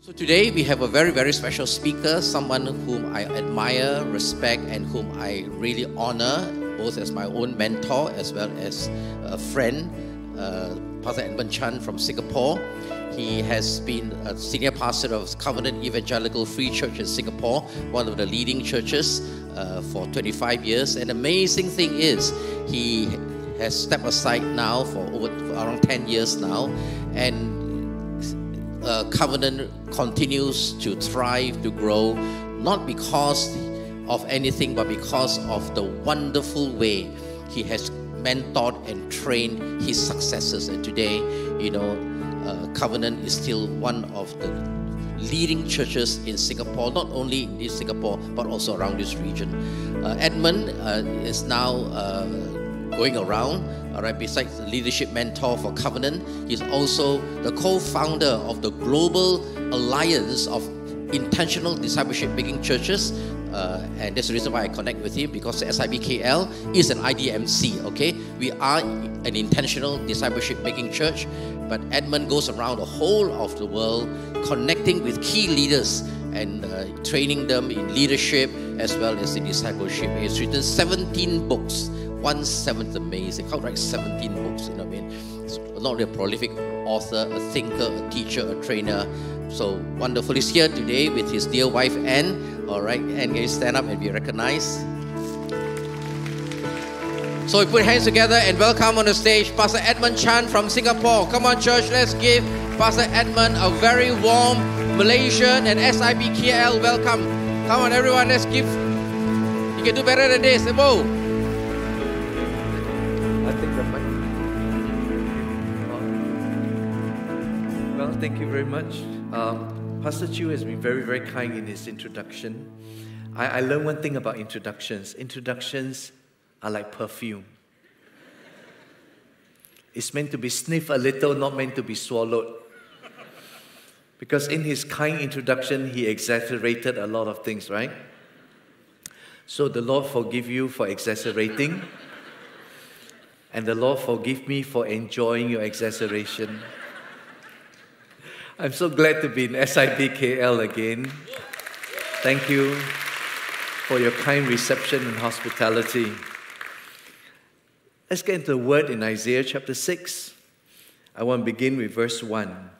So today we have a very, very special speaker, someone whom I admire, respect, and whom I really honor, both as my own mentor as well as a friend, uh, Pastor Edmund Chan from Singapore. He has been a senior pastor of Covenant Evangelical Free Church in Singapore, one of the leading churches uh, for 25 years. And amazing thing is, he has stepped aside now for over around 10 years now, and uh, Covenant continues to thrive, to grow, not because of anything, but because of the wonderful way he has mentored and trained his successors. And today, you know, uh, Covenant is still one of the leading churches in Singapore, not only in Singapore, but also around this region. Uh, Edmund uh, is now uh, going around. All right, besides the leadership mentor for Covenant, he's also the co-founder of the Global Alliance of Intentional Discipleship Making Churches. Uh, and that's the reason why I connect with him because SIBKL is an IDMC. Okay, we are an intentional discipleship making church, but Edmund goes around the whole of the world, connecting with key leaders and uh, training them in leadership as well as in discipleship. He's written 17 books one seventh amazing. How write 17 books, you know what I mean? He's not only a prolific author, a thinker, a teacher, a trainer. So wonderful. He's here today with his dear wife Anne. All right, Anne, can you stand up and be recognized? So we put hands together and welcome on the stage Pastor Edmund Chan from Singapore. Come on, church, let's give Pastor Edmund a very warm Malaysian and SIBKL welcome. Come on, everyone, let's give. You can do better than this. Whoa. Thank you very much. Um, Pastor Chu has been very, very kind in his introduction. I, I learned one thing about introductions. Introductions are like perfume. It's meant to be sniffed a little, not meant to be swallowed. Because in his kind introduction, he exaggerated a lot of things, right? So the Lord forgive you for exaggerating, and the Lord forgive me for enjoying your exaggeration. I'm so glad to be in SIBKL again. Thank you for your kind reception and hospitality. Let's get into the word in Isaiah chapter 6. I want to begin with verse 1.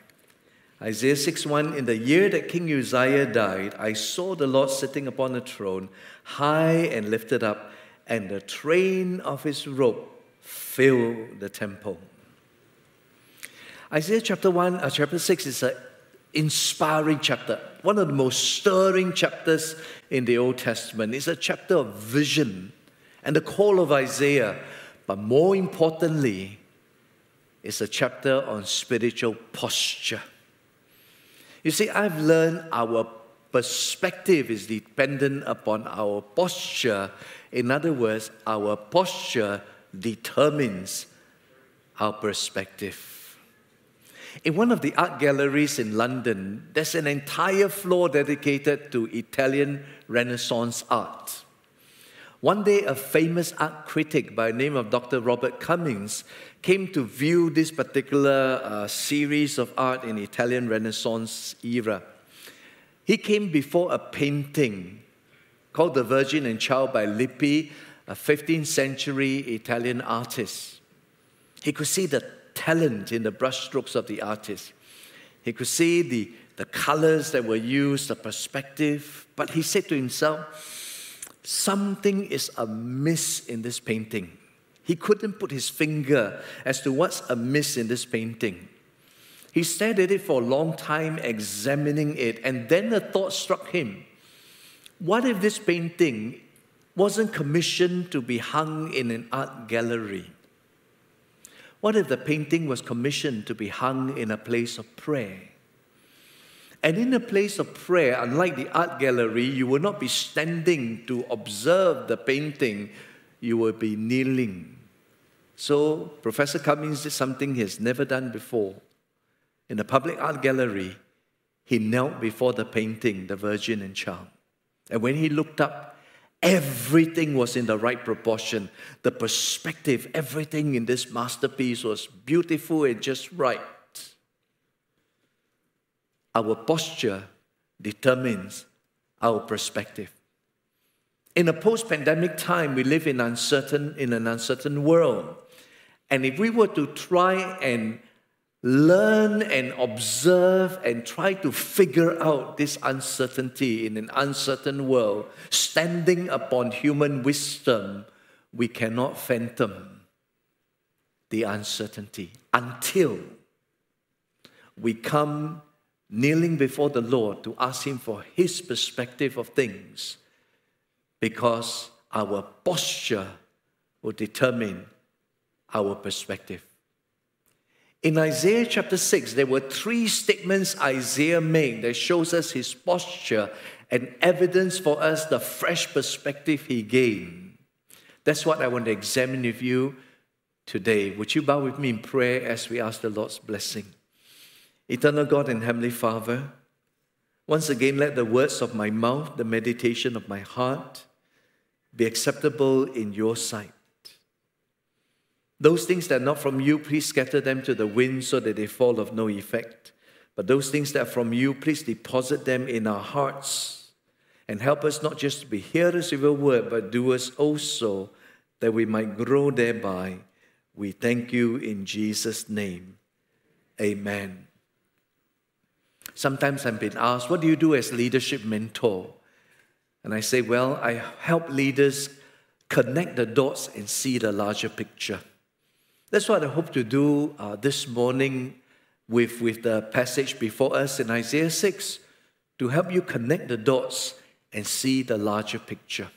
Isaiah 6 1 In the year that King Uzziah died, I saw the Lord sitting upon a throne, high and lifted up, and the train of his robe filled the temple. Isaiah chapter 1, uh, chapter 6 is an inspiring chapter, one of the most stirring chapters in the Old Testament. It's a chapter of vision and the call of Isaiah but more importantly, it's a chapter on spiritual posture. You see, I've learned our perspective is dependent upon our posture. In other words, our posture determines our perspective. In one of the art galleries in London, there's an entire floor dedicated to Italian Renaissance art. One day, a famous art critic by the name of Dr. Robert Cummings came to view this particular uh, series of art in Italian Renaissance era. He came before a painting called The Virgin and Child by Lippi, a 15th century Italian artist. He could see the talent in the brushstrokes of the artist. He could see the, the colors that were used, the perspective, but he said to himself, something is amiss in this painting. He couldn't put his finger as to what's amiss in this painting. He stared at it for a long time, examining it, and then a thought struck him. What if this painting wasn't commissioned to be hung in an art gallery? What if the painting was commissioned to be hung in a place of prayer? And in a place of prayer, unlike the art gallery, you will not be standing to observe the painting, you will be kneeling. So, Professor Cummings did something he has never done before. In a public art gallery, he knelt before the painting, The Virgin and Child. And when he looked up, everything was in the right proportion. The perspective, everything in this masterpiece was beautiful and just right our posture determines our perspective. In a post pandemic time, we live in, uncertain, in an uncertain world. And if we were to try and learn and observe and try to figure out this uncertainty in an uncertain world, standing upon human wisdom, we cannot fathom the uncertainty until we come kneeling before the Lord to ask Him for His perspective of things because our posture will determine our perspective. In Isaiah chapter 6, there were three statements Isaiah made that shows us his posture and evidence for us the fresh perspective he gained. That's what I want to examine with you today. Would you bow with me in prayer as we ask the Lord's blessing? Eternal God and Heavenly Father, once again let the words of my mouth, the meditation of my heart be acceptable in your sight. Those things that are not from you, please scatter them to the wind so that they fall of no effect. But those things that are from you, please deposit them in our hearts and help us not just to be hearers of your word, but doers also, that we might grow thereby. We thank you in Jesus' name. Amen. Sometimes I've been asked, What do you do as leadership mentor? And I say, Well, I help leaders connect the dots and see the larger picture. That's what I hope to do uh, this morning with, with the passage before us in Isaiah 6 to help you connect the dots and see the larger picture.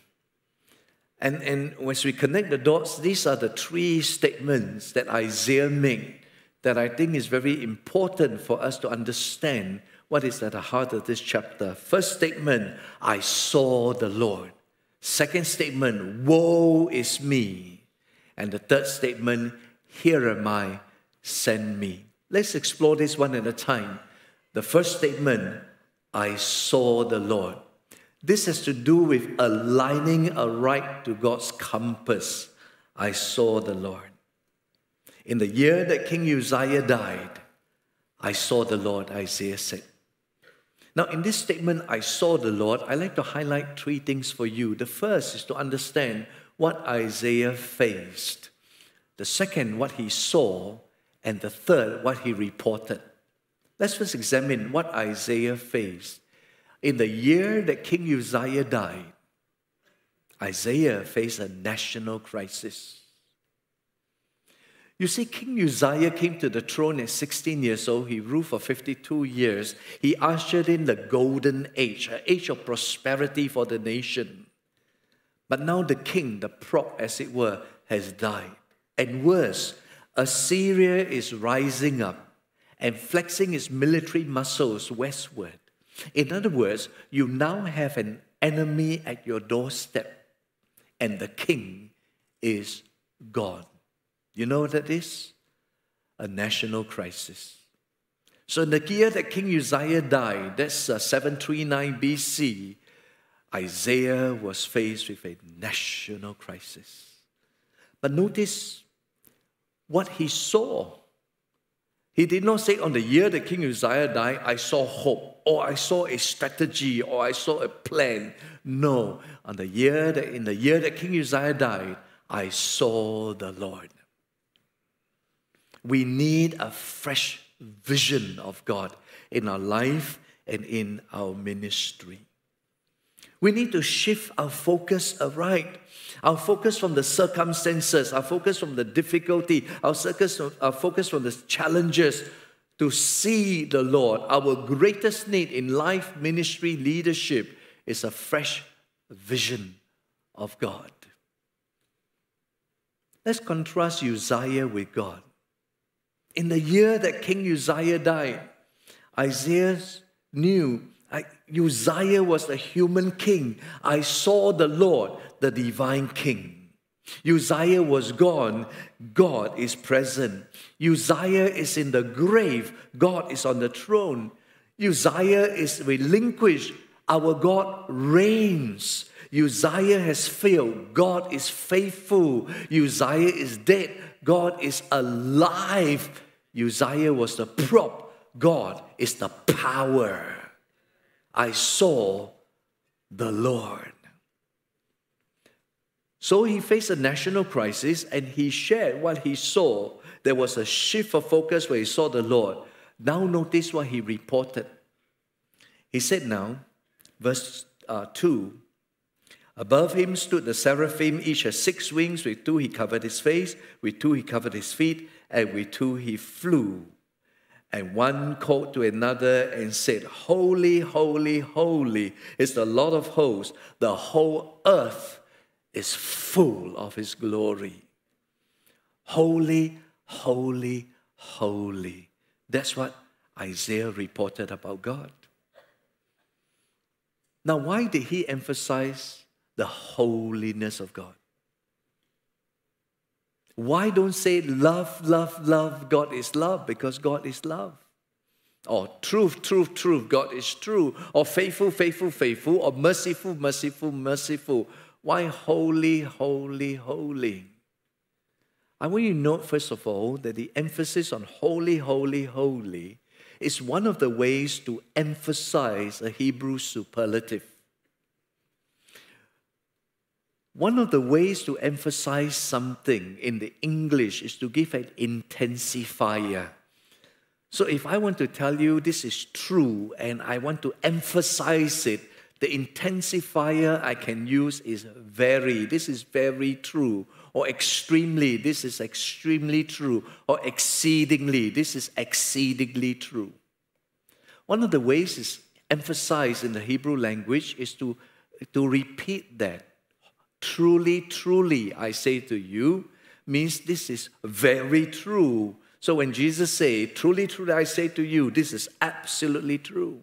And, and as we connect the dots, these are the three statements that Isaiah made that I think is very important for us to understand what is at the heart of this chapter. First statement, I saw the Lord. Second statement, woe is me. And the third statement, here am I, send me. Let's explore this one at a time. The first statement, I saw the Lord. This has to do with aligning a right to God's compass. I saw the Lord. In the year that King Uzziah died, I saw the Lord, Isaiah said. Now, in this statement, I saw the Lord, I like to highlight three things for you. The first is to understand what Isaiah faced the second, what he saw, and the third, what he reported. Let's first examine what Isaiah faced. In the year that King Uzziah died, Isaiah faced a national crisis. You see, King Uzziah came to the throne at 16 years old. He ruled for 52 years. He ushered in the golden age, an age of prosperity for the nation. But now the king, the prop as it were, has died. And worse, Assyria is rising up and flexing its military muscles westward. In other words, you now have an enemy at your doorstep, and the king is gone. You know what that is? A national crisis. So, in the year that King Uzziah died, that's uh, 739 BC, Isaiah was faced with a national crisis. But notice what he saw. He did not say on the year that King Uzziah died, I saw hope, or I saw a strategy, or I saw a plan. No, on the year that in the year that King Uzziah died, I saw the Lord. We need a fresh vision of God in our life and in our ministry. We need to shift our focus aright. Our focus from the circumstances, our focus from the difficulty, our focus, our focus from the challenges to see the Lord. Our greatest need in life, ministry, leadership is a fresh vision of God. Let's contrast Uzziah with God. In the year that King Uzziah died, Isaiah knew I, Uzziah was a human king. I saw the Lord, the divine king. Uzziah was gone, God is present. Uzziah is in the grave, God is on the throne. Uzziah is relinquished, our God reigns. Uzziah has failed, God is faithful. Uzziah is dead, God is alive. Uzziah was the prop God is the power. I saw the Lord. So he faced a national crisis and he shared what he saw. There was a shift of focus where he saw the Lord. Now, notice what he reported. He said, Now, verse uh, 2 Above him stood the seraphim, each had six wings. With two he covered his face, with two he covered his feet, and with two he flew. And one called to another and said, Holy, holy, holy is the Lord of hosts. The whole earth is full of his glory. Holy, holy, holy. That's what Isaiah reported about God. Now, why did he emphasize the holiness of God? Why don't say love, love, love, God is love? Because God is love. Or truth, truth, truth, God is true. Or faithful, faithful, faithful. Or merciful, merciful, merciful. Why holy, holy, holy? I want you to note, first of all, that the emphasis on holy, holy, holy is one of the ways to emphasize a Hebrew superlative. One of the ways to emphasize something in the English is to give an intensifier. So if I want to tell you this is true and I want to emphasize it, the intensifier I can use is very. This is very true. Or extremely. This is extremely true. Or exceedingly. This is exceedingly true. One of the ways is emphasized in the Hebrew language is to, to repeat that Truly, truly, I say to you, means this is very true. So when Jesus say, truly, truly, I say to you, this is absolutely true.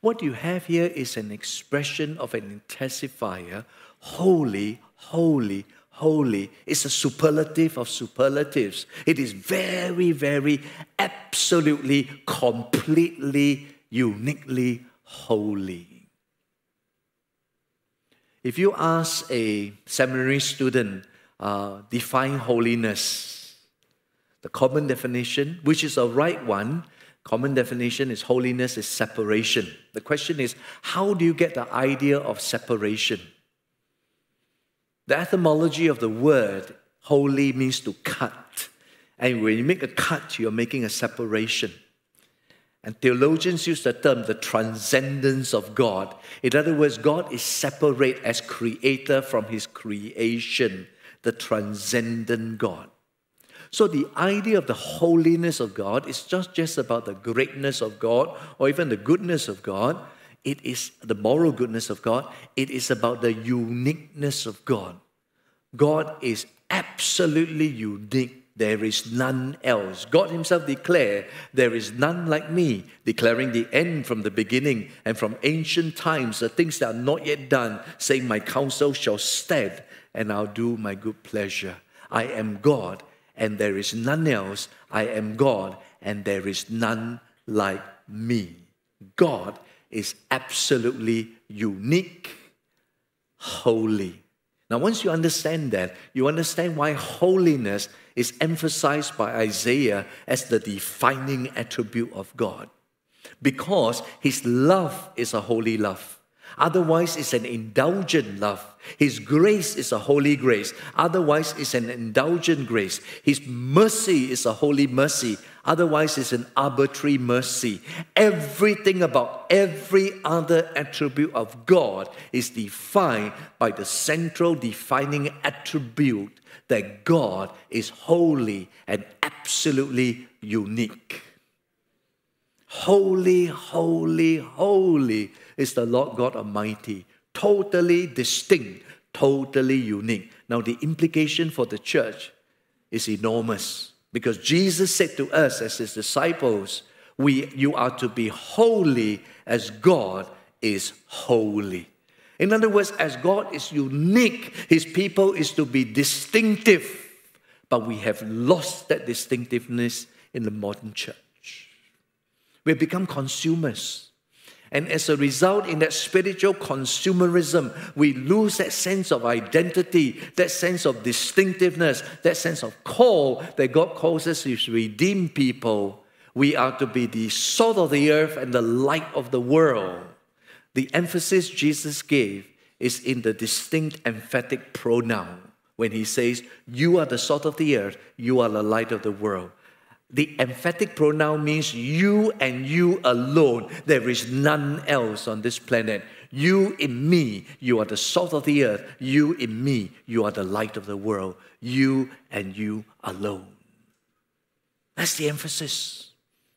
What you have here is an expression of an intensifier, holy, holy, holy. It's a superlative of superlatives. It is very, very, absolutely, completely, uniquely holy. If you ask a seminary student, uh, define holiness, the common definition, which is a right one, common definition is holiness is separation. The question is, how do you get the idea of separation? The etymology of the word holy means to cut. And when you make a cut, you're making a separation. And theologians use the term the transcendence of God. In other words, God is separate as creator from his creation, the transcendent God. So the idea of the holiness of God is not just about the greatness of God or even the goodness of God. It is the moral goodness of God. It is about the uniqueness of God. God is absolutely unique there is none else. God Himself declared, There is none like me, declaring the end from the beginning and from ancient times, the things that are not yet done, saying, My counsel shall stand, and I'll do my good pleasure. I am God, and there is none else. I am God, and there is none like me. God is absolutely unique, holy. Now, once you understand that, you understand why holiness is emphasized by Isaiah as the defining attribute of God. Because his love is a holy love. Otherwise, it's an indulgent love. His grace is a holy grace. Otherwise, it's an indulgent grace. His mercy is a holy mercy. Otherwise, it's an arbitrary mercy. Everything about every other attribute of God is defined by the central defining attribute that God is holy and absolutely unique. Holy, holy, holy is the Lord God Almighty, totally distinct, totally unique. Now, the implication for the church is enormous because Jesus said to us as his disciples, we, You are to be holy as God is holy. In other words, as God is unique, his people is to be distinctive. But we have lost that distinctiveness in the modern church. We have become consumers. And as a result, in that spiritual consumerism, we lose that sense of identity, that sense of distinctiveness, that sense of call that God calls us to redeem people. We are to be the salt of the earth and the light of the world. The emphasis Jesus gave is in the distinct emphatic pronoun when he says, You are the salt of the earth, you are the light of the world. The emphatic pronoun means you and you alone. There is none else on this planet. You in me, you are the salt of the earth. You in me, you are the light of the world. You and you alone. That's the emphasis.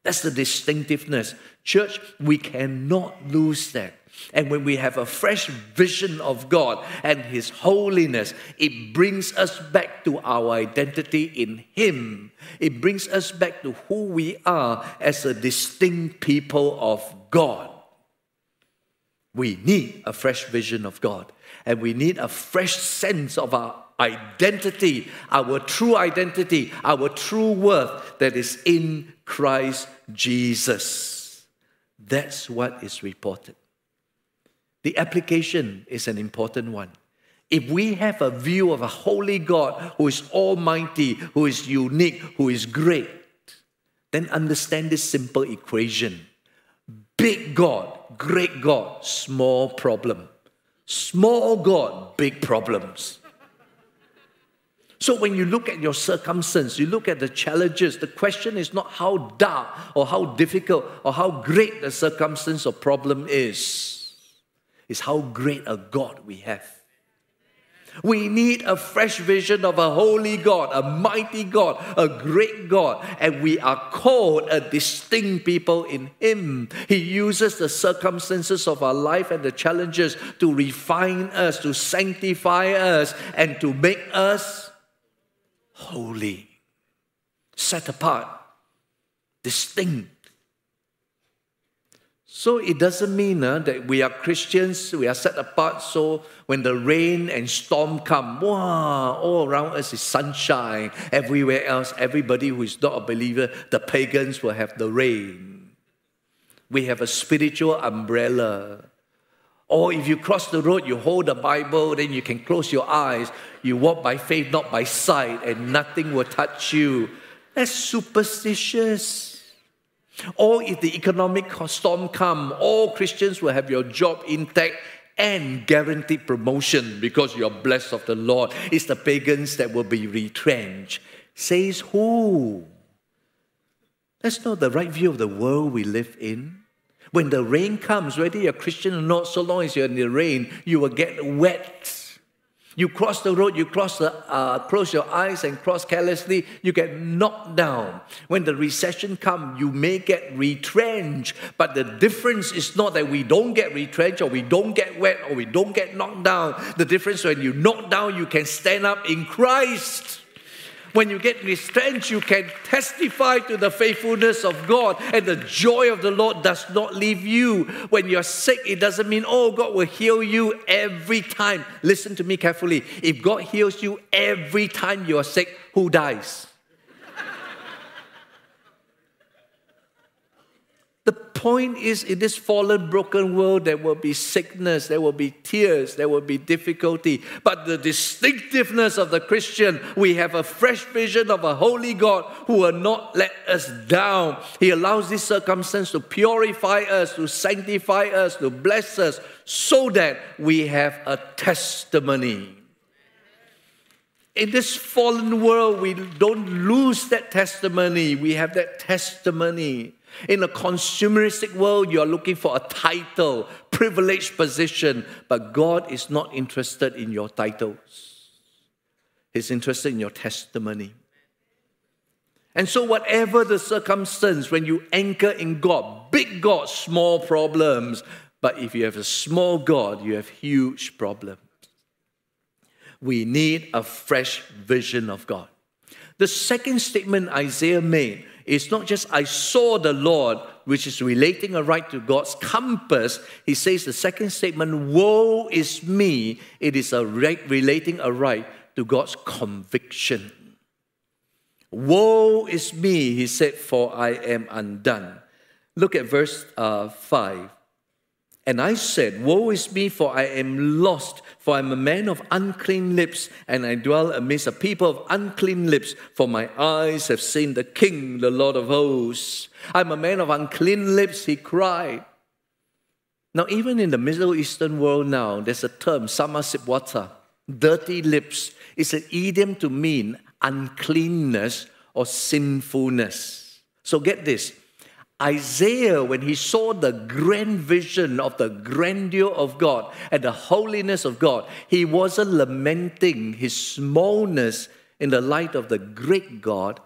That's the distinctiveness. Church, we cannot lose that. And when we have a fresh vision of God and His holiness, it brings us back to our identity in Him. It brings us back to who we are as a distinct people of God. We need a fresh vision of God, and we need a fresh sense of our identity, our true identity, our true worth that is in Christ Jesus. That's what is reported. The application is an important one. If we have a view of a holy God who is almighty, who is unique, who is great, then understand this simple equation big God, great God, small problem. Small God, big problems. So when you look at your circumstance, you look at the challenges, the question is not how dark or how difficult or how great the circumstance or problem is is how great a God we have. We need a fresh vision of a holy God, a mighty God, a great God, and we are called a distinct people in Him. He uses the circumstances of our life and the challenges to refine us, to sanctify us, and to make us holy, set apart, distinct so it doesn't mean uh, that we are Christians, we are set apart. So when the rain and storm come, wow, all around us is sunshine. Everywhere else, everybody who is not a believer, the pagans will have the rain. We have a spiritual umbrella. Or if you cross the road, you hold the Bible, then you can close your eyes. You walk by faith, not by sight, and nothing will touch you. That's superstitious. Or if the economic storm come, all Christians will have your job intact and guaranteed promotion because you're blessed of the Lord. It's the pagans that will be retrenched. Says who? That's not the right view of the world we live in. When the rain comes, whether you're Christian or not, so long as you're in the rain, you will get wet. You cross the road, you cross the, uh, close your eyes and cross carelessly, you get knocked down. When the recession comes, you may get retrenched. But the difference is not that we don't get retrenched or we don't get wet or we don't get knocked down. The difference when you knock down, you can stand up in Christ. When you get retrenched, you can testify to the faithfulness of God, and the joy of the Lord does not leave you. When you're sick, it doesn't mean, oh, God will heal you every time. Listen to me carefully. If God heals you every time you are sick, who dies? Point is, in this fallen, broken world, there will be sickness, there will be tears, there will be difficulty. But the distinctiveness of the Christian, we have a fresh vision of a holy God who will not let us down. He allows this circumstance to purify us, to sanctify us, to bless us, so that we have a testimony. In this fallen world, we don't lose that testimony. We have that testimony. In a consumeristic world, you are looking for a title, privileged position, but God is not interested in your titles. He's interested in your testimony. And so, whatever the circumstance, when you anchor in God, big God, small problems, but if you have a small God, you have huge problems. We need a fresh vision of God. The second statement Isaiah made it's not just I saw the Lord, which is relating a right to God's compass. He says the second statement, Woe is me. It is a right, relating a right to God's conviction. Woe is me, he said, for I am undone. Look at verse uh, 5. And I said, Woe is me, for I am lost, for I am a man of unclean lips, and I dwell amidst a people of unclean lips, for my eyes have seen the King, the Lord of hosts. I'm a man of unclean lips, he cried. Now, even in the Middle Eastern world now, there's a term, samasipwata, dirty lips. It's an idiom to mean uncleanness or sinfulness. So get this Isaiah, when he saw the grand vision of the grandeur of God and the holiness of God, he wasn't lamenting his smallness in the light of the great God.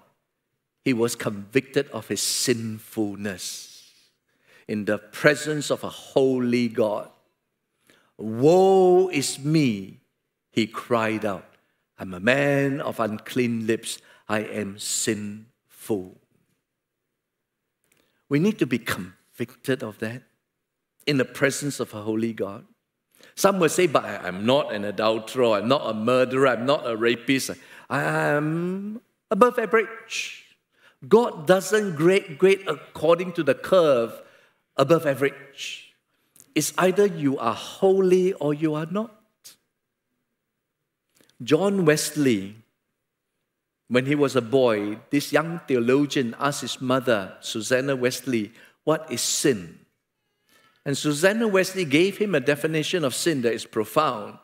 He was convicted of his sinfulness in the presence of a holy God. Woe is me, he cried out. I'm a man of unclean lips. I am sinful. We need to be convicted of that in the presence of a holy God. Some will say, but I'm not an adulterer, I'm not a murderer, I'm not a rapist, I'm above average. God doesn't grade, grade according to the curve above average. It's either you are holy or you are not. John Wesley when he was a boy, this young theologian asked his mother, Susanna Wesley, what is sin? And Susanna Wesley gave him a definition of sin that is profound.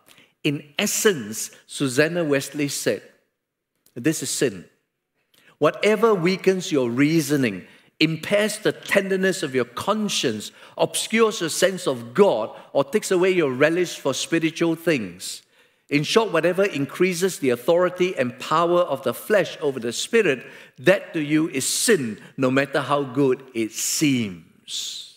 In essence, Susanna Wesley said, This is sin. Whatever weakens your reasoning, impairs the tenderness of your conscience, obscures your sense of God, or takes away your relish for spiritual things, in short, whatever increases the authority and power of the flesh over the spirit, that to you is sin, no matter how good it seems.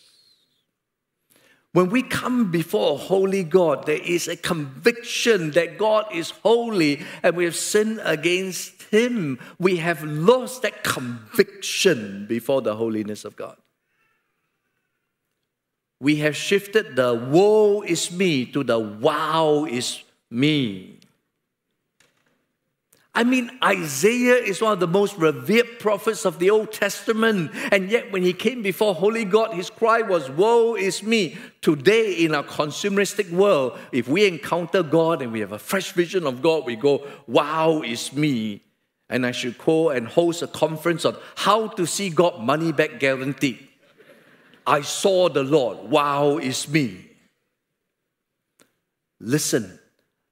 When we come before a holy God, there is a conviction that God is holy and we have sinned against Him. We have lost that conviction before the holiness of God. We have shifted the woe is me to the wow is me. I mean, Isaiah is one of the most revered prophets of the Old Testament. And yet, when he came before Holy God, his cry was, Woe is me. Today, in our consumeristic world, if we encounter God and we have a fresh vision of God, we go, Wow is me. And I should call and host a conference on how to see God money back guaranteed. I saw the Lord. Wow is me. Listen,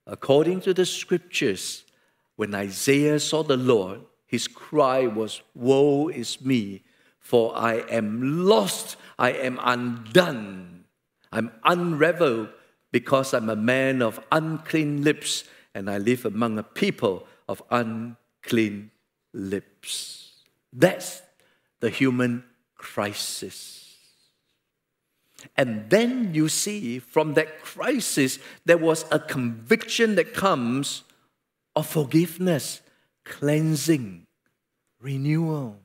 According to the scriptures, when Isaiah saw the Lord, his cry was, Woe is me, for I am lost, I am undone, I'm unraveled because I'm a man of unclean lips and I live among a people of unclean lips. That's the human crisis. And then you see from that crisis, there was a conviction that comes of forgiveness, cleansing, renewal.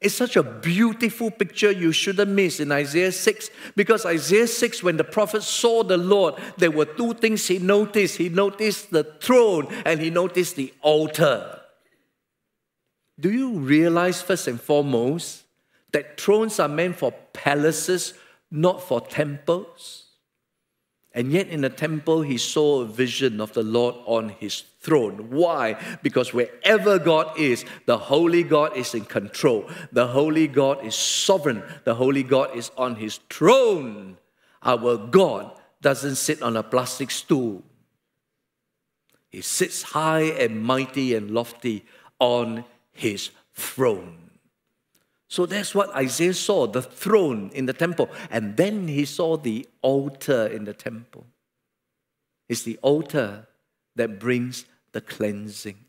It's such a beautiful picture you shouldn't miss in Isaiah 6 because Isaiah 6, when the prophet saw the Lord, there were two things he noticed. He noticed the throne and he noticed the altar. Do you realize, first and foremost, that thrones are meant for palaces not for temples. And yet, in the temple, he saw a vision of the Lord on his throne. Why? Because wherever God is, the Holy God is in control. The Holy God is sovereign. The Holy God is on his throne. Our God doesn't sit on a plastic stool, he sits high and mighty and lofty on his throne. So that's what Isaiah saw the throne in the temple. And then he saw the altar in the temple. It's the altar that brings the cleansing.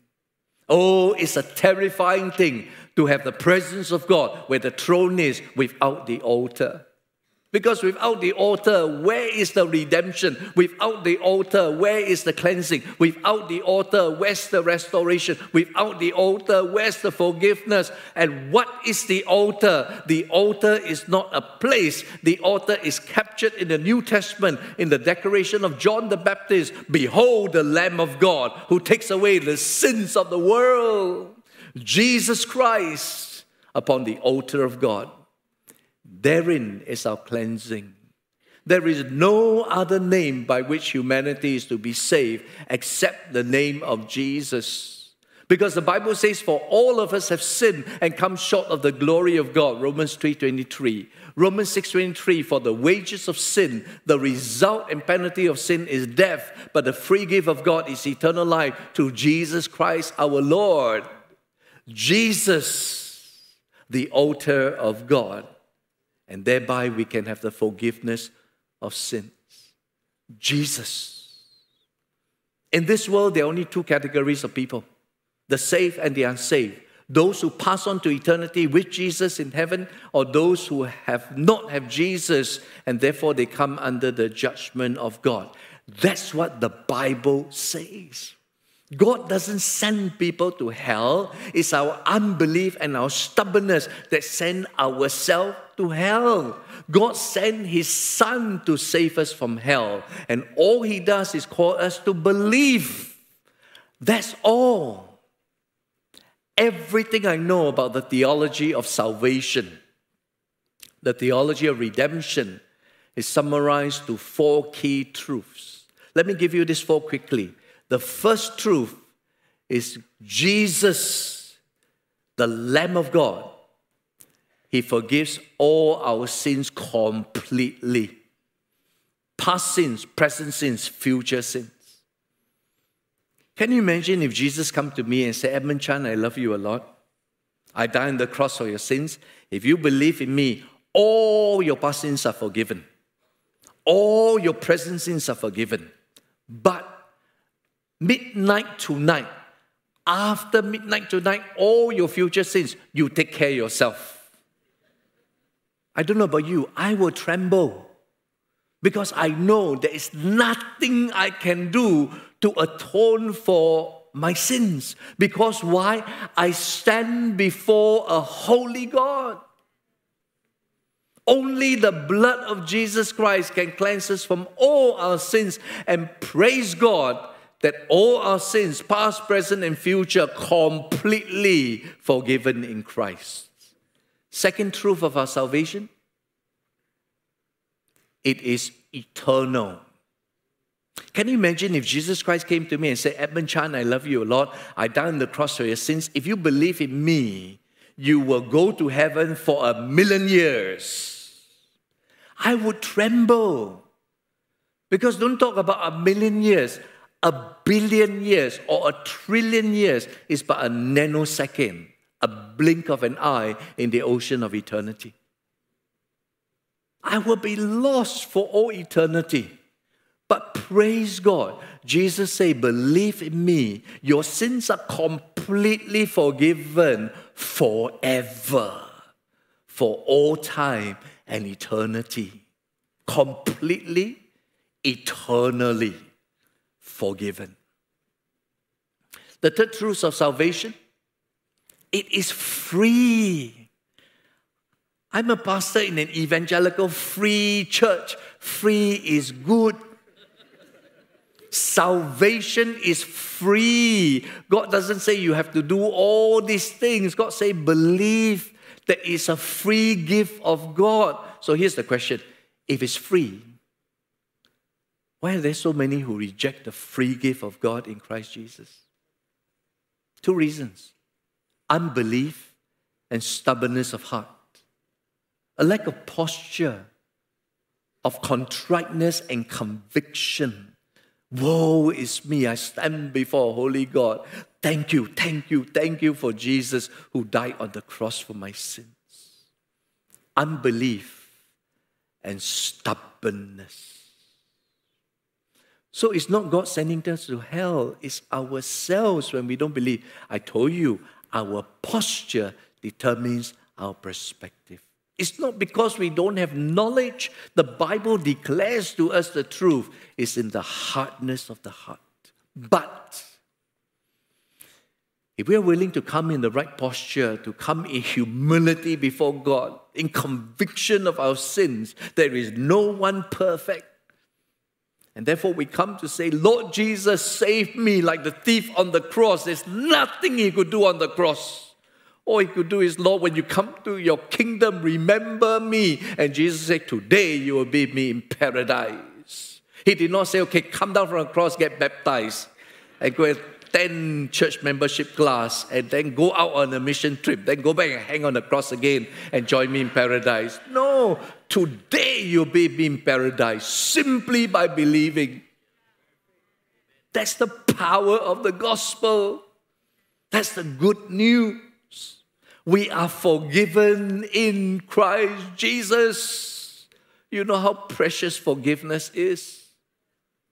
Oh, it's a terrifying thing to have the presence of God where the throne is without the altar. Because without the altar, where is the redemption? Without the altar, where is the cleansing? Without the altar, where's the restoration? Without the altar, where's the forgiveness? And what is the altar? The altar is not a place. The altar is captured in the New Testament in the declaration of John the Baptist Behold the Lamb of God who takes away the sins of the world. Jesus Christ upon the altar of God. Therein is our cleansing. There is no other name by which humanity is to be saved except the name of Jesus. Because the Bible says, For all of us have sinned and come short of the glory of God. Romans 3:23. Romans 6:23, for the wages of sin, the result and penalty of sin is death, but the free gift of God is eternal life through Jesus Christ our Lord. Jesus, the altar of God, and thereby we can have the forgiveness of sins. Jesus. In this world, there are only two categories of people the saved and the unsaved those who pass on to eternity with Jesus in heaven, or those who have not have Jesus and therefore they come under the judgment of God. That's what the Bible says. God doesn't send people to hell. It's our unbelief and our stubbornness that send ourselves to hell. God sent His Son to save us from hell. And all He does is call us to believe. That's all everything I know about the theology of salvation, the theology of redemption, is summarized to four key truths. Let me give you this four quickly. The first truth is Jesus, the Lamb of God. He forgives all our sins completely past sins, present sins, future sins. Can you imagine if Jesus come to me and say, Edmund Chan, I love you a lot. I died on the cross for your sins. If you believe in me, all your past sins are forgiven. All your present sins are forgiven. But midnight tonight, after midnight tonight, all your future sins, you take care yourself. I don't know about you, I will tremble because I know there is nothing I can do to atone for my sins. Because why? I stand before a holy God. Only the blood of Jesus Christ can cleanse us from all our sins and praise God that all our sins, past, present, and future, completely forgiven in Christ. Second truth of our salvation it is eternal. Can you imagine if Jesus Christ came to me and said, Edmund Chan, I love you a lot. I died on the cross for your sins. If you believe in me, you will go to heaven for a million years. I would tremble. Because don't talk about a million years. A billion years or a trillion years is but a nanosecond, a blink of an eye in the ocean of eternity. I will be lost for all eternity. But praise God, Jesus said, Believe in me, your sins are completely forgiven forever, for all time and eternity. Completely, eternally forgiven. The third truth of salvation it is free. I'm a pastor in an evangelical free church. Free is good Salvation is free. God doesn't say you have to do all these things. God say believe that it's a free gift of God. So here's the question. If it's free, why are there so many who reject the free gift of God in Christ Jesus? Two reasons. Unbelief and stubbornness of heart. A lack of posture, of contriteness and conviction Woe is me, I stand before holy God. Thank you, thank you, thank you for Jesus who died on the cross for my sins. Unbelief and stubbornness. So it's not God sending us to hell, it's ourselves when we don't believe. I told you, our posture determines our perspective. It's not because we don't have knowledge. The Bible declares to us the truth. It's in the hardness of the heart. But if we are willing to come in the right posture, to come in humility before God, in conviction of our sins, there is no one perfect. And therefore, we come to say, Lord Jesus, save me like the thief on the cross. There's nothing he could do on the cross. All he could do is, Lord, when you come to your kingdom, remember me. And Jesus said, Today you will be me in paradise. He did not say, Okay, come down from the cross, get baptized, and go 10 church membership class, and then go out on a mission trip, then go back and hang on the cross again and join me in paradise. No, today you'll be in paradise simply by believing. That's the power of the gospel. That's the good news. We are forgiven in Christ Jesus. You know how precious forgiveness is?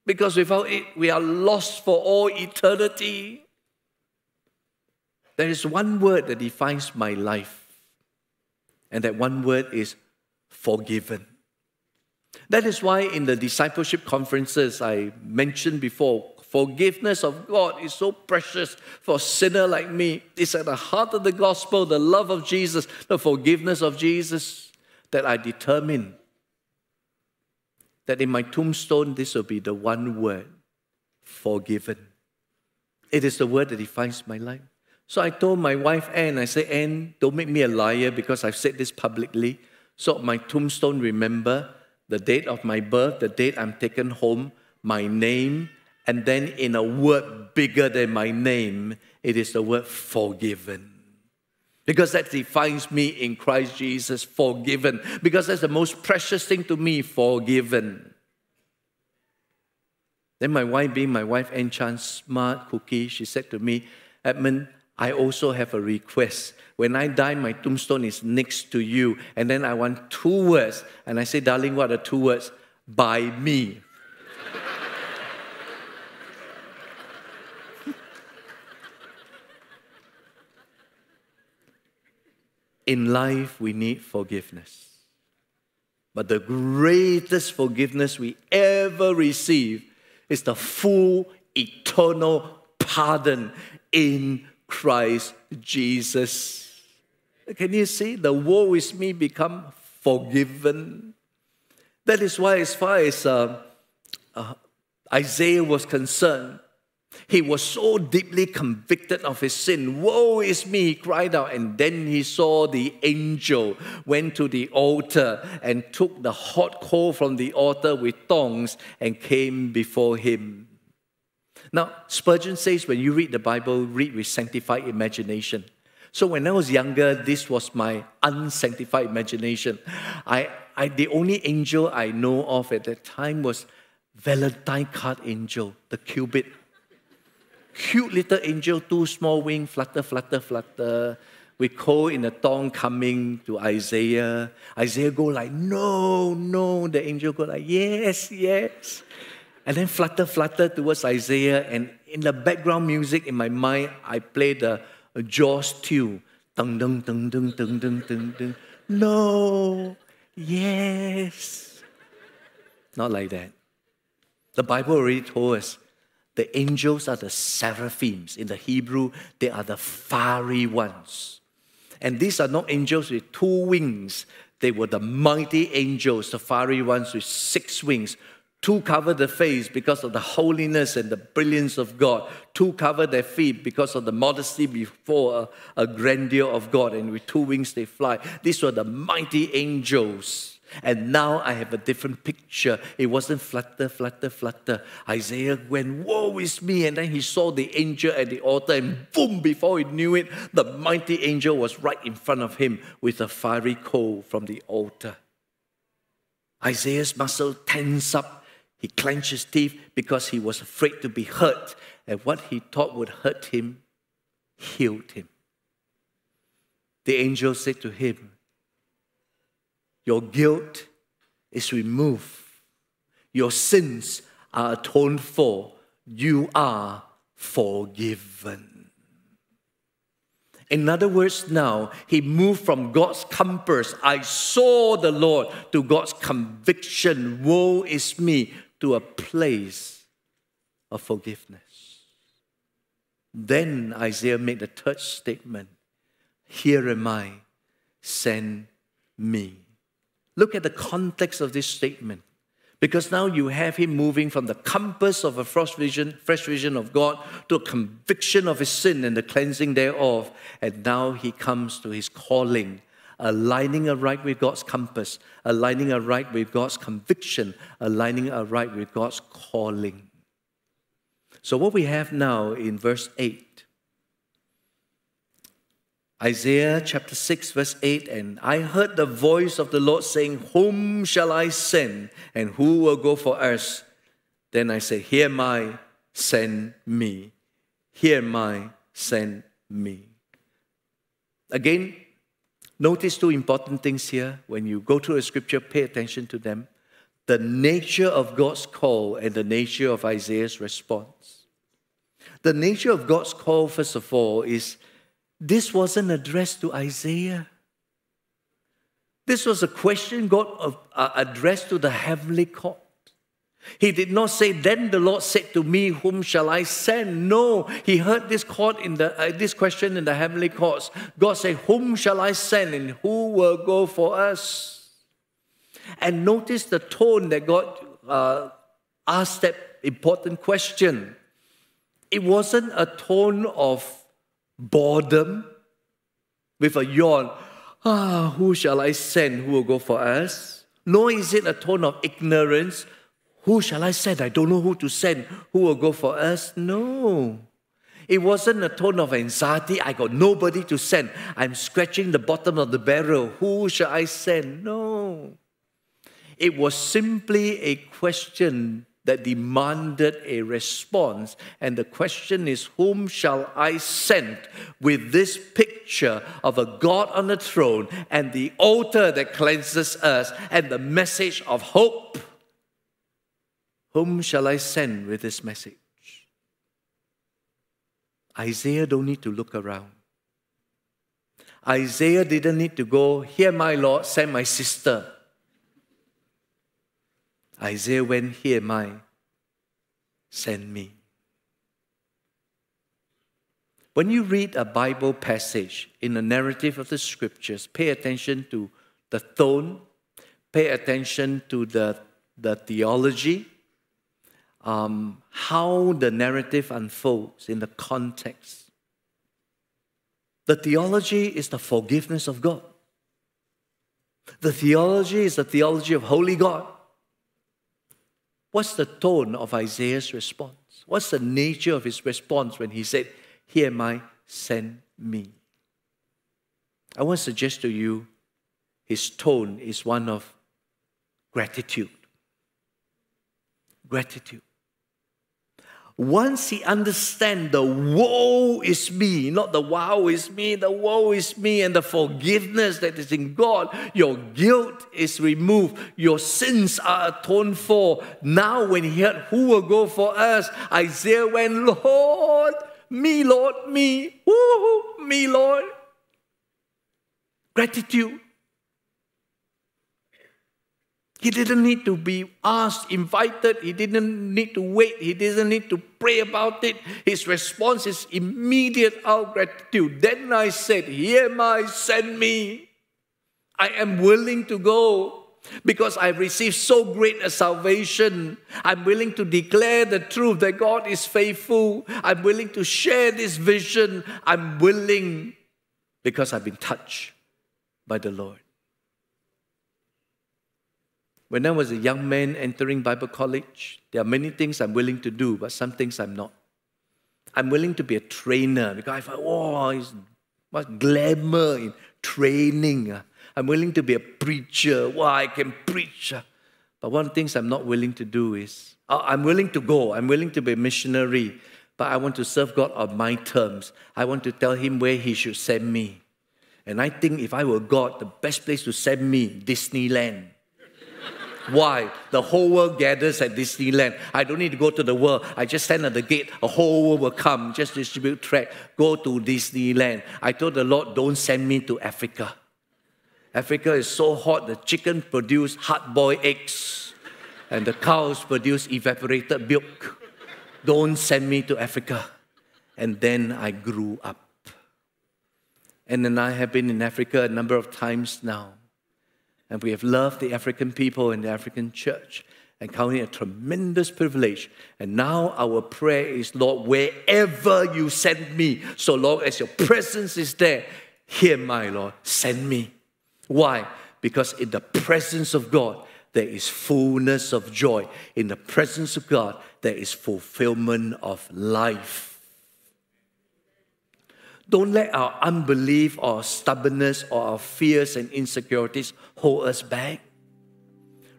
Because without it, we are lost for all eternity. There is one word that defines my life, and that one word is forgiven. That is why in the discipleship conferences I mentioned before, forgiveness of God is so precious for a sinner like me. It's at the heart of the gospel, the love of Jesus, the forgiveness of Jesus, that I determine that in my tombstone, this will be the one word forgiven. It is the word that defines my life. So I told my wife Anne, I said, Anne, don't make me a liar because I've said this publicly. So my tombstone, remember the date of my birth, the date I'm taken home, my name, and then in a word bigger than my name, it is the word forgiven. Because that defines me in Christ Jesus, forgiven. Because that's the most precious thing to me, forgiven. Then my wife, being my wife, and smart cookie, she said to me, Edmund, I also have a request. When I die, my tombstone is next to you. And then I want two words. And I say, darling, what are two words? By me. In life, we need forgiveness. But the greatest forgiveness we ever receive is the full eternal pardon in Christ Jesus. Can you see? The woe is me become forgiven. That is why, as far as uh, uh, Isaiah was concerned, he was so deeply convicted of his sin. Woe is me, he cried out. And then he saw the angel went to the altar and took the hot coal from the altar with tongs and came before him. Now, Spurgeon says when you read the Bible, read with sanctified imagination. So when I was younger, this was my unsanctified imagination. I, I, the only angel I know of at that time was Valentine card angel, the cupid cute little angel, two small wings, flutter, flutter, flutter. We call in the tongue coming to Isaiah. Isaiah go like, no, no. The angel go like, yes, yes. And then flutter, flutter towards Isaiah. And in the background music in my mind, I play the Jaws tune. Dun, dun, dun, dun, dun, dun, dun, dun. No, yes. Not like that. The Bible already told us the angels are the seraphims. In the Hebrew, they are the fiery ones. And these are not angels with two wings. They were the mighty angels, the fiery ones with six wings. Two cover the face because of the holiness and the brilliance of God. Two cover their feet because of the modesty before a, a grandeur of God. And with two wings they fly. These were the mighty angels. And now I have a different picture. It wasn't flutter, flutter, flutter. Isaiah went, Woe is me. And then he saw the angel at the altar, and boom, before he knew it, the mighty angel was right in front of him with a fiery coal from the altar. Isaiah's muscle tensed up. He clenched his teeth because he was afraid to be hurt. And what he thought would hurt him healed him. The angel said to him, your guilt is removed. Your sins are atoned for. You are forgiven. In other words, now he moved from God's compass, I saw the Lord, to God's conviction, woe is me, to a place of forgiveness. Then Isaiah made the third statement Here am I, send me. Look at the context of this statement. Because now you have him moving from the compass of a fresh vision, fresh vision of God to a conviction of his sin and the cleansing thereof. And now he comes to his calling, aligning aright with God's compass, aligning aright with God's conviction, aligning aright with God's calling. So, what we have now in verse 8 Isaiah chapter 6, verse 8 And I heard the voice of the Lord saying, Whom shall I send, and who will go for us? Then I said, Here my, send me. Here my, send me. Again, notice two important things here. When you go through a scripture, pay attention to them. The nature of God's call and the nature of Isaiah's response. The nature of God's call, first of all, is this wasn't addressed to Isaiah. This was a question God uh, addressed to the heavenly court. He did not say, Then the Lord said to me, Whom shall I send? No, he heard this court in the uh, this question in the heavenly courts. God said, Whom shall I send, and who will go for us? And notice the tone that God uh, asked that important question. It wasn't a tone of boredom, with a yawn. Ah, who shall I send who will go for us? Nor is it a tone of ignorance. Who shall I send? I don't know who to send. Who will go for us? No. It wasn't a tone of anxiety. I got nobody to send. I'm scratching the bottom of the barrel. Who shall I send? No. It was simply a question that demanded a response. And the question is, whom shall I send with this picture of a God on the throne and the altar that cleanses us and the message of hope? Whom shall I send with this message? Isaiah don't need to look around. Isaiah didn't need to go, Hear my Lord, send my sister. Isaiah went, Here, my, send me. When you read a Bible passage in the narrative of the scriptures, pay attention to the tone, pay attention to the, the theology, um, how the narrative unfolds in the context. The theology is the forgiveness of God. The theology is the theology of holy God. What's the tone of Isaiah's response? What's the nature of his response when he said, Here am I, send me? I want to suggest to you his tone is one of gratitude. Gratitude. Once he understands the woe is me, not the wow is me, the woe is me, and the forgiveness that is in God, your guilt is removed, your sins are atoned for. Now, when he heard who will go for us, Isaiah went, Lord, me, Lord, me, woo, me, Lord. Gratitude. He didn't need to be asked, invited. He didn't need to wait. He didn't need to pray about it. His response is immediate out gratitude. Then I said, Here my send me. I am willing to go because I've received so great a salvation. I'm willing to declare the truth that God is faithful. I'm willing to share this vision. I'm willing because I've been touched by the Lord. When I was a young man entering Bible college, there are many things I'm willing to do, but some things I'm not. I'm willing to be a trainer because I thought, oh, it's much glamour in training. I'm willing to be a preacher. Wow, I can preach. But one of the things I'm not willing to do is, I'm willing to go, I'm willing to be a missionary, but I want to serve God on my terms. I want to tell Him where He should send me. And I think if I were God, the best place to send me, Disneyland. Why? The whole world gathers at Disneyland. I don't need to go to the world. I just stand at the gate. A whole world will come. Just distribute track. Go to Disneyland. I told the Lord, don't send me to Africa. Africa is so hot. The chicken produce hard-boiled eggs, and the cows produce evaporated milk. Don't send me to Africa. And then I grew up. And then I have been in Africa a number of times now. And we have loved the African people and the African church. and count it a tremendous privilege. And now our prayer is, Lord, wherever you send me, so long as your presence is there, here, my Lord, send me. Why? Because in the presence of God, there is fullness of joy. In the presence of God, there is fulfillment of life. Don't let our unbelief or stubbornness or our fears and insecurities hold us back.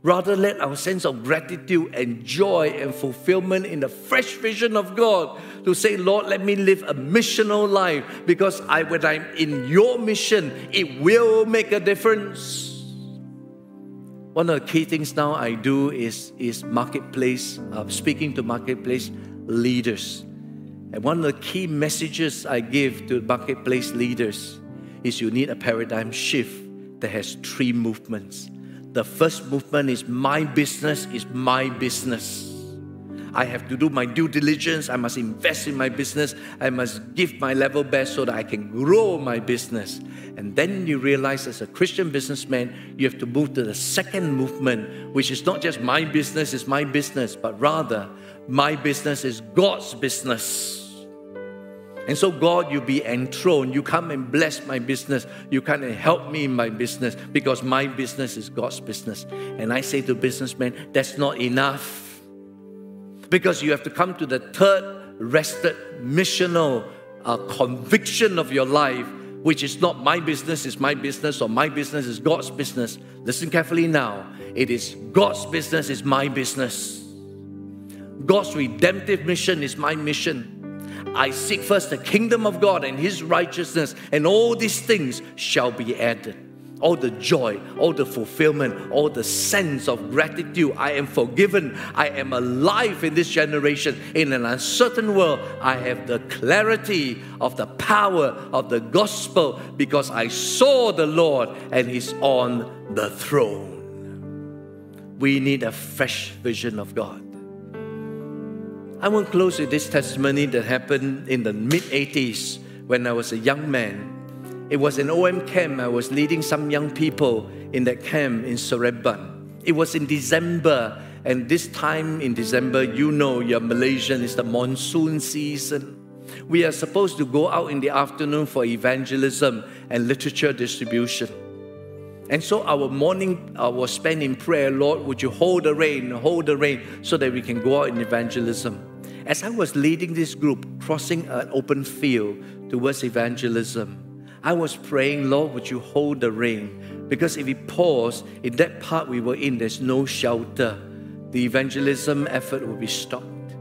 Rather, let our sense of gratitude and joy and fulfillment in the fresh vision of God to say, Lord, let me live a missional life because I, when I'm in your mission, it will make a difference. One of the key things now I do is, is marketplace, uh, speaking to marketplace leaders. And one of the key messages I give to marketplace leaders is you need a paradigm shift that has three movements. The first movement is my business is my business. I have to do my due diligence. I must invest in my business. I must give my level best so that I can grow my business. And then you realize, as a Christian businessman, you have to move to the second movement, which is not just my business is my business, but rather my business is God's business. And so, God, you be enthroned. You come and bless my business. You come and help me in my business because my business is God's business. And I say to businessmen, that's not enough because you have to come to the third rested missional uh, conviction of your life, which is not my business is my business or my business is God's business. Listen carefully now. It is God's business is my business. God's redemptive mission is my mission. I seek first the kingdom of God and his righteousness, and all these things shall be added all the joy, all the fulfillment, all the sense of gratitude. I am forgiven. I am alive in this generation. In an uncertain world, I have the clarity of the power of the gospel because I saw the Lord and He's on the throne. We need a fresh vision of God. I want to close with this testimony that happened in the mid 80s when I was a young man it was an OM camp. I was leading some young people in that camp in Seremban. It was in December, and this time in December, you know, you're Malaysian, it's the monsoon season. We are supposed to go out in the afternoon for evangelism and literature distribution. And so our morning uh, was spent in prayer. Lord, would you hold the rain, hold the rain, so that we can go out in evangelism. As I was leading this group, crossing an open field towards evangelism, I was praying, Lord, would you hold the rain? Because if it pours, in that part we were in, there's no shelter. The evangelism effort will be stopped.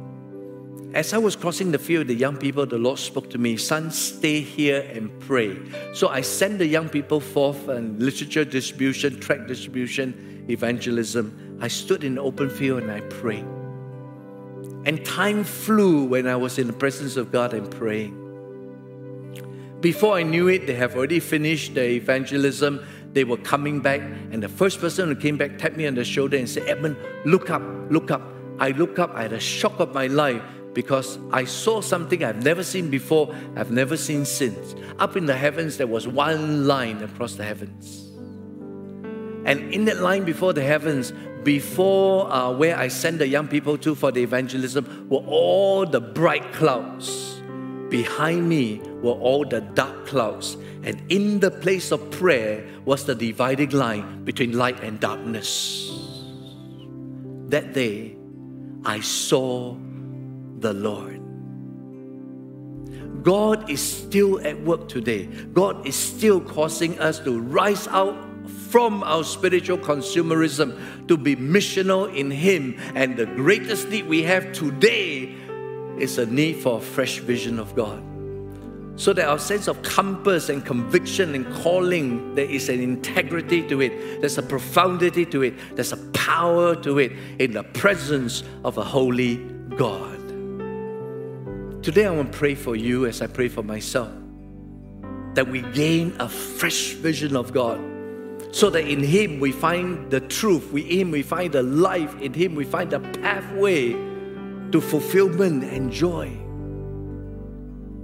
As I was crossing the field, the young people, the Lord spoke to me, Son, stay here and pray. So I sent the young people forth and literature distribution, tract distribution, evangelism. I stood in the open field and I prayed. And time flew when I was in the presence of God and praying. Before I knew it, they have already finished the evangelism. They were coming back, and the first person who came back tapped me on the shoulder and said, Edmund, look up, look up. I look up, I had a shock of my life because I saw something I've never seen before, I've never seen since. Up in the heavens, there was one line across the heavens. And in that line before the heavens, before uh, where I sent the young people to for the evangelism, were all the bright clouds. Behind me were all the dark clouds, and in the place of prayer was the dividing line between light and darkness. That day, I saw the Lord. God is still at work today. God is still causing us to rise out from our spiritual consumerism to be missional in Him. And the greatest need we have today is a need for a fresh vision of God. So that our sense of compass and conviction and calling, there is an integrity to it, there's a profundity to it, there's a power to it in the presence of a holy God. Today I want to pray for you as I pray for myself that we gain a fresh vision of God so that in Him we find the truth, in Him we find the life, in Him we find the pathway to fulfillment and joy.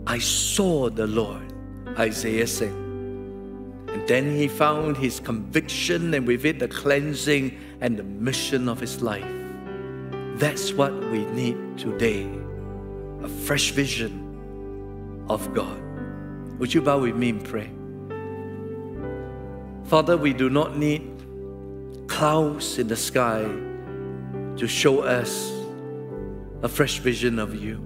I saw the Lord, Isaiah said. And then he found his conviction and with it the cleansing and the mission of his life. That's what we need today a fresh vision of God. Would you bow with me and pray? Father, we do not need clouds in the sky to show us a fresh vision of you.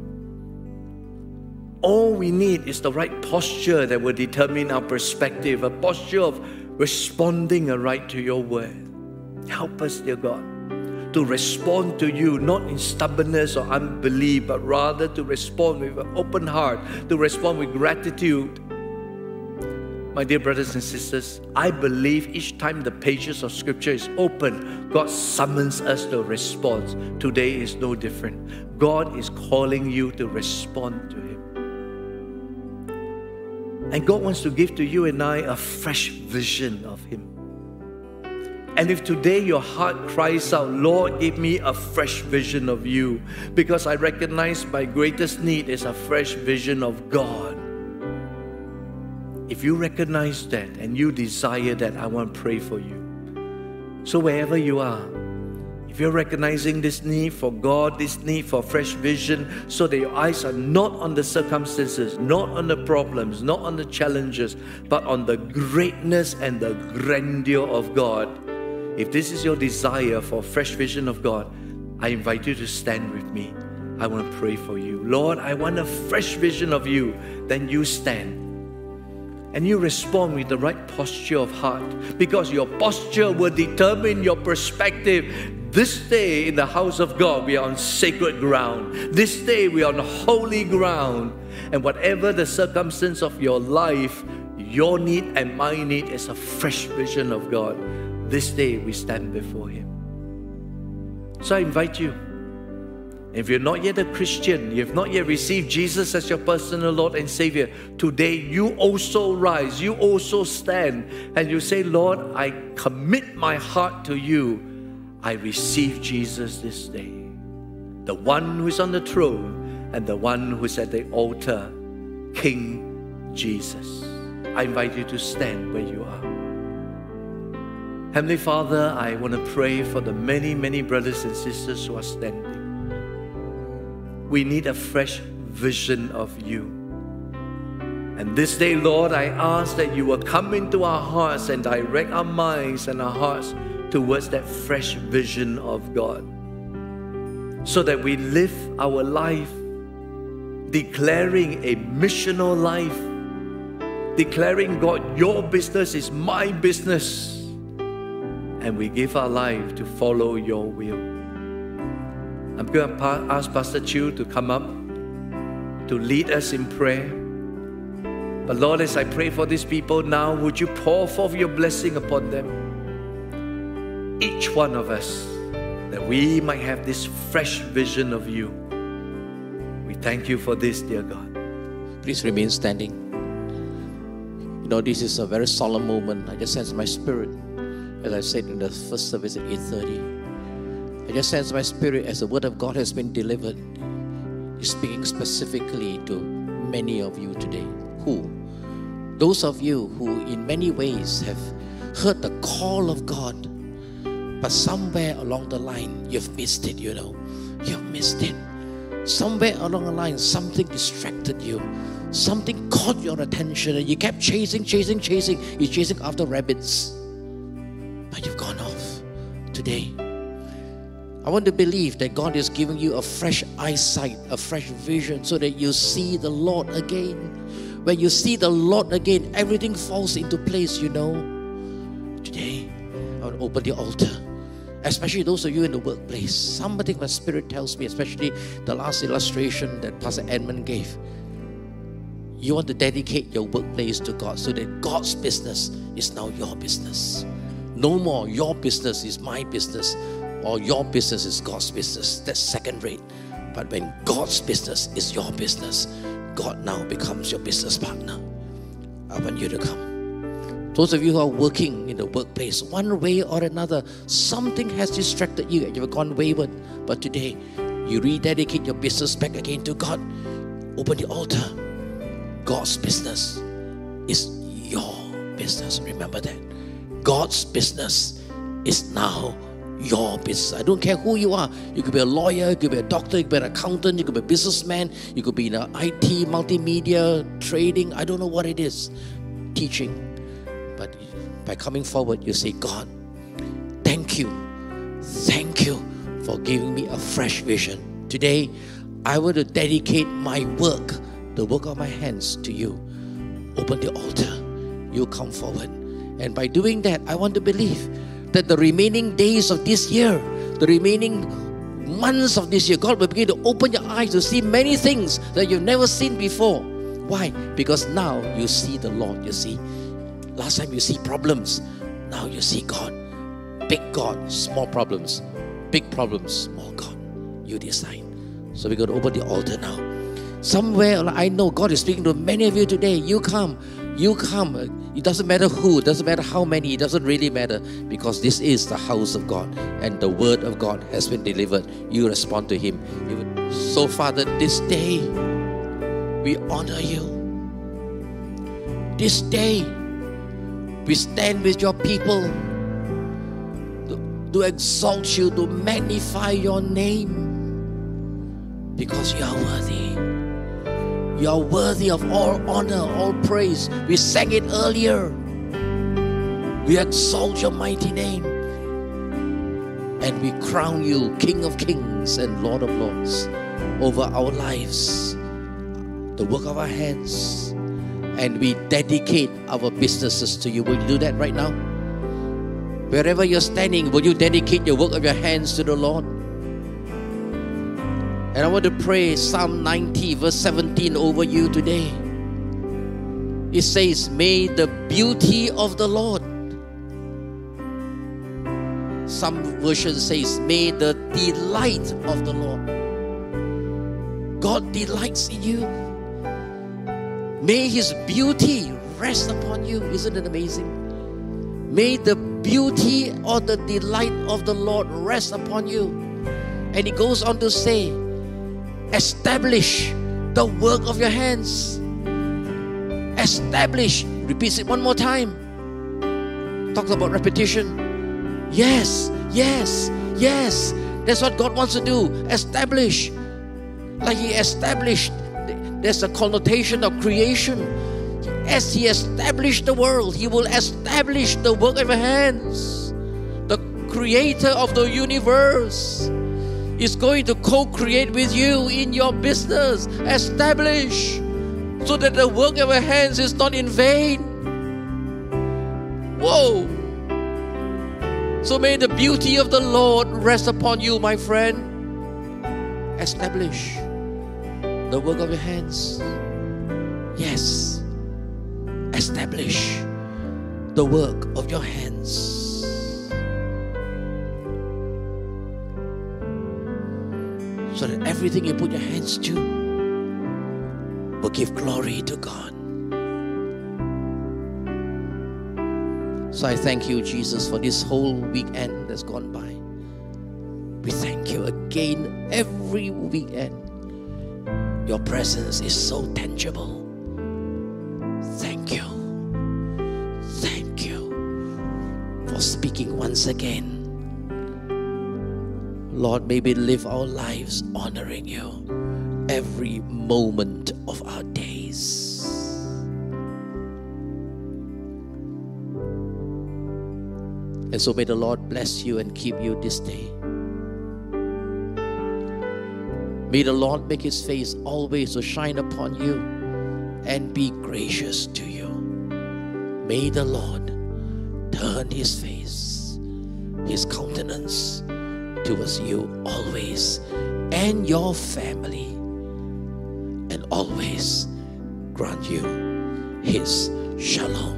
All we need is the right posture that will determine our perspective, a posture of responding aright to your word. Help us, dear God, to respond to you, not in stubbornness or unbelief, but rather to respond with an open heart, to respond with gratitude. My dear brothers and sisters, I believe each time the pages of Scripture is open, God summons us to respond. Today is no different. God is calling you to respond to Him. And God wants to give to you and I a fresh vision of Him. And if today your heart cries out, Lord, give me a fresh vision of you, because I recognize my greatest need is a fresh vision of God. If you recognize that and you desire that, I want to pray for you. So, wherever you are, if you're recognizing this need for God, this need for fresh vision, so that your eyes are not on the circumstances, not on the problems, not on the challenges, but on the greatness and the grandeur of God, if this is your desire for fresh vision of God, I invite you to stand with me. I want to pray for you. Lord, I want a fresh vision of you. Then you stand. And you respond with the right posture of heart because your posture will determine your perspective. This day in the house of God, we are on sacred ground. This day, we are on holy ground. And whatever the circumstance of your life, your need and my need is a fresh vision of God this day we stand before Him. So I invite you. If you're not yet a Christian, you have not yet received Jesus as your personal Lord and Savior, today you also rise, you also stand, and you say, Lord, I commit my heart to you. I receive Jesus this day. The one who is on the throne and the one who is at the altar, King Jesus. I invite you to stand where you are. Heavenly Father, I want to pray for the many, many brothers and sisters who are standing. We need a fresh vision of you. And this day, Lord, I ask that you will come into our hearts and direct our minds and our hearts towards that fresh vision of God. So that we live our life declaring a missional life, declaring, God, your business is my business and we give our life to follow your will. I'm going to ask Pastor Chu to come up to lead us in prayer. But Lord, as I pray for these people now, would you pour forth your blessing upon them? Each one of us, that we might have this fresh vision of you. We thank you for this, dear God. Please remain standing. You know, this is a very solemn moment. I just sense my spirit as I said in the first service at 8.30. I just sense my spirit as the word of God has been delivered. He's speaking specifically to many of you today. Who? Those of you who in many ways have heard the call of God, but somewhere along the line you've missed it, you know. You've missed it. Somewhere along the line, something distracted you. Something caught your attention and you kept chasing, chasing, chasing. You're chasing after rabbits but you've gone off today. I want to believe that God is giving you a fresh eyesight, a fresh vision, so that you see the Lord again. When you see the Lord again, everything falls into place, you know. Today, I want to open the altar, especially those of you in the workplace. Somebody, my spirit tells me, especially the last illustration that Pastor Edmund gave. You want to dedicate your workplace to God so that God's business is now your business. No more your business is my business or your business is God's business. That's second rate. But when God's business is your business, God now becomes your business partner. I want you to come. Those of you who are working in the workplace, one way or another, something has distracted you and you've gone wayward. But today, you rededicate your business back again to God. Open the altar. God's business is your business. Remember that. God's business is now your business. I don't care who you are. You could be a lawyer, you could be a doctor, you could be an accountant, you could be a businessman, you could be in IT, multimedia, trading, I don't know what it is, teaching. But by coming forward, you say, God, thank you. Thank you for giving me a fresh vision. Today, I want to dedicate my work, the work of my hands, to you. Open the altar. You come forward. And by doing that, I want to believe that the remaining days of this year, the remaining months of this year, God will begin to open your eyes to see many things that you've never seen before. Why? Because now you see the Lord, you see. Last time you see problems, now you see God. Big God, small problems. Big problems, small God. You decide. So we're going to open the altar now. Somewhere I know God is speaking to many of you today. You come, you come. It doesn't matter who, it doesn't matter how many, it doesn't really matter because this is the house of God and the word of God has been delivered. You respond to Him. So, Father, this day we honor you. This day we stand with your people to, to exalt you, to magnify your name because you are worthy. You are worthy of all honor, all praise. We sang it earlier. We exalt your mighty name. And we crown you King of Kings and Lord of Lords over our lives, the work of our hands. And we dedicate our businesses to you. Will you do that right now? Wherever you're standing, will you dedicate your work of your hands to the Lord? And I want to pray Psalm 90, verse 17 over you today. It says, May the beauty of the Lord. Some version says, May the delight of the Lord. God delights in you. May His beauty rest upon you. Isn't it amazing? May the beauty or the delight of the Lord rest upon you. And He goes on to say, Establish the work of your hands. Establish. Repeats it one more time. Talk about repetition. Yes, yes, yes. That's what God wants to do. Establish. Like He established. There's a connotation of creation. As He established the world, He will establish the work of your hands. The creator of the universe is going to co create with you in your business. Establish so that the work of your hands is not in vain. Whoa! So may the beauty of the Lord rest upon you, my friend. Establish the work of your hands. Yes. Establish the work of your hands. So that everything you put your hands to will give glory to God. So I thank you, Jesus, for this whole weekend that's gone by. We thank you again every weekend. Your presence is so tangible. Thank you. Thank you for speaking once again. Lord, may we live our lives honoring you every moment of our days. And so may the Lord bless you and keep you this day. May the Lord make his face always to shine upon you and be gracious to you. May the Lord turn his face, his countenance towards you always and your family and always grant you his shalom.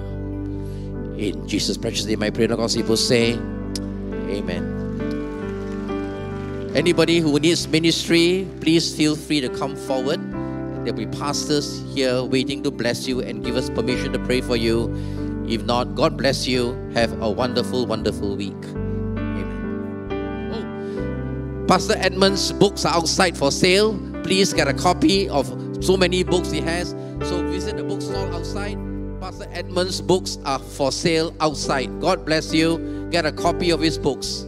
In Jesus' precious name, I pray, and God's people say, Amen. Anybody who needs ministry, please feel free to come forward. There'll be pastors here waiting to bless you and give us permission to pray for you. If not, God bless you. Have a wonderful, wonderful week. Pastor Edmund's books are outside for sale. Please get a copy of so many books he has. So visit the bookstore outside. Pastor Edmund's books are for sale outside. God bless you. Get a copy of his books.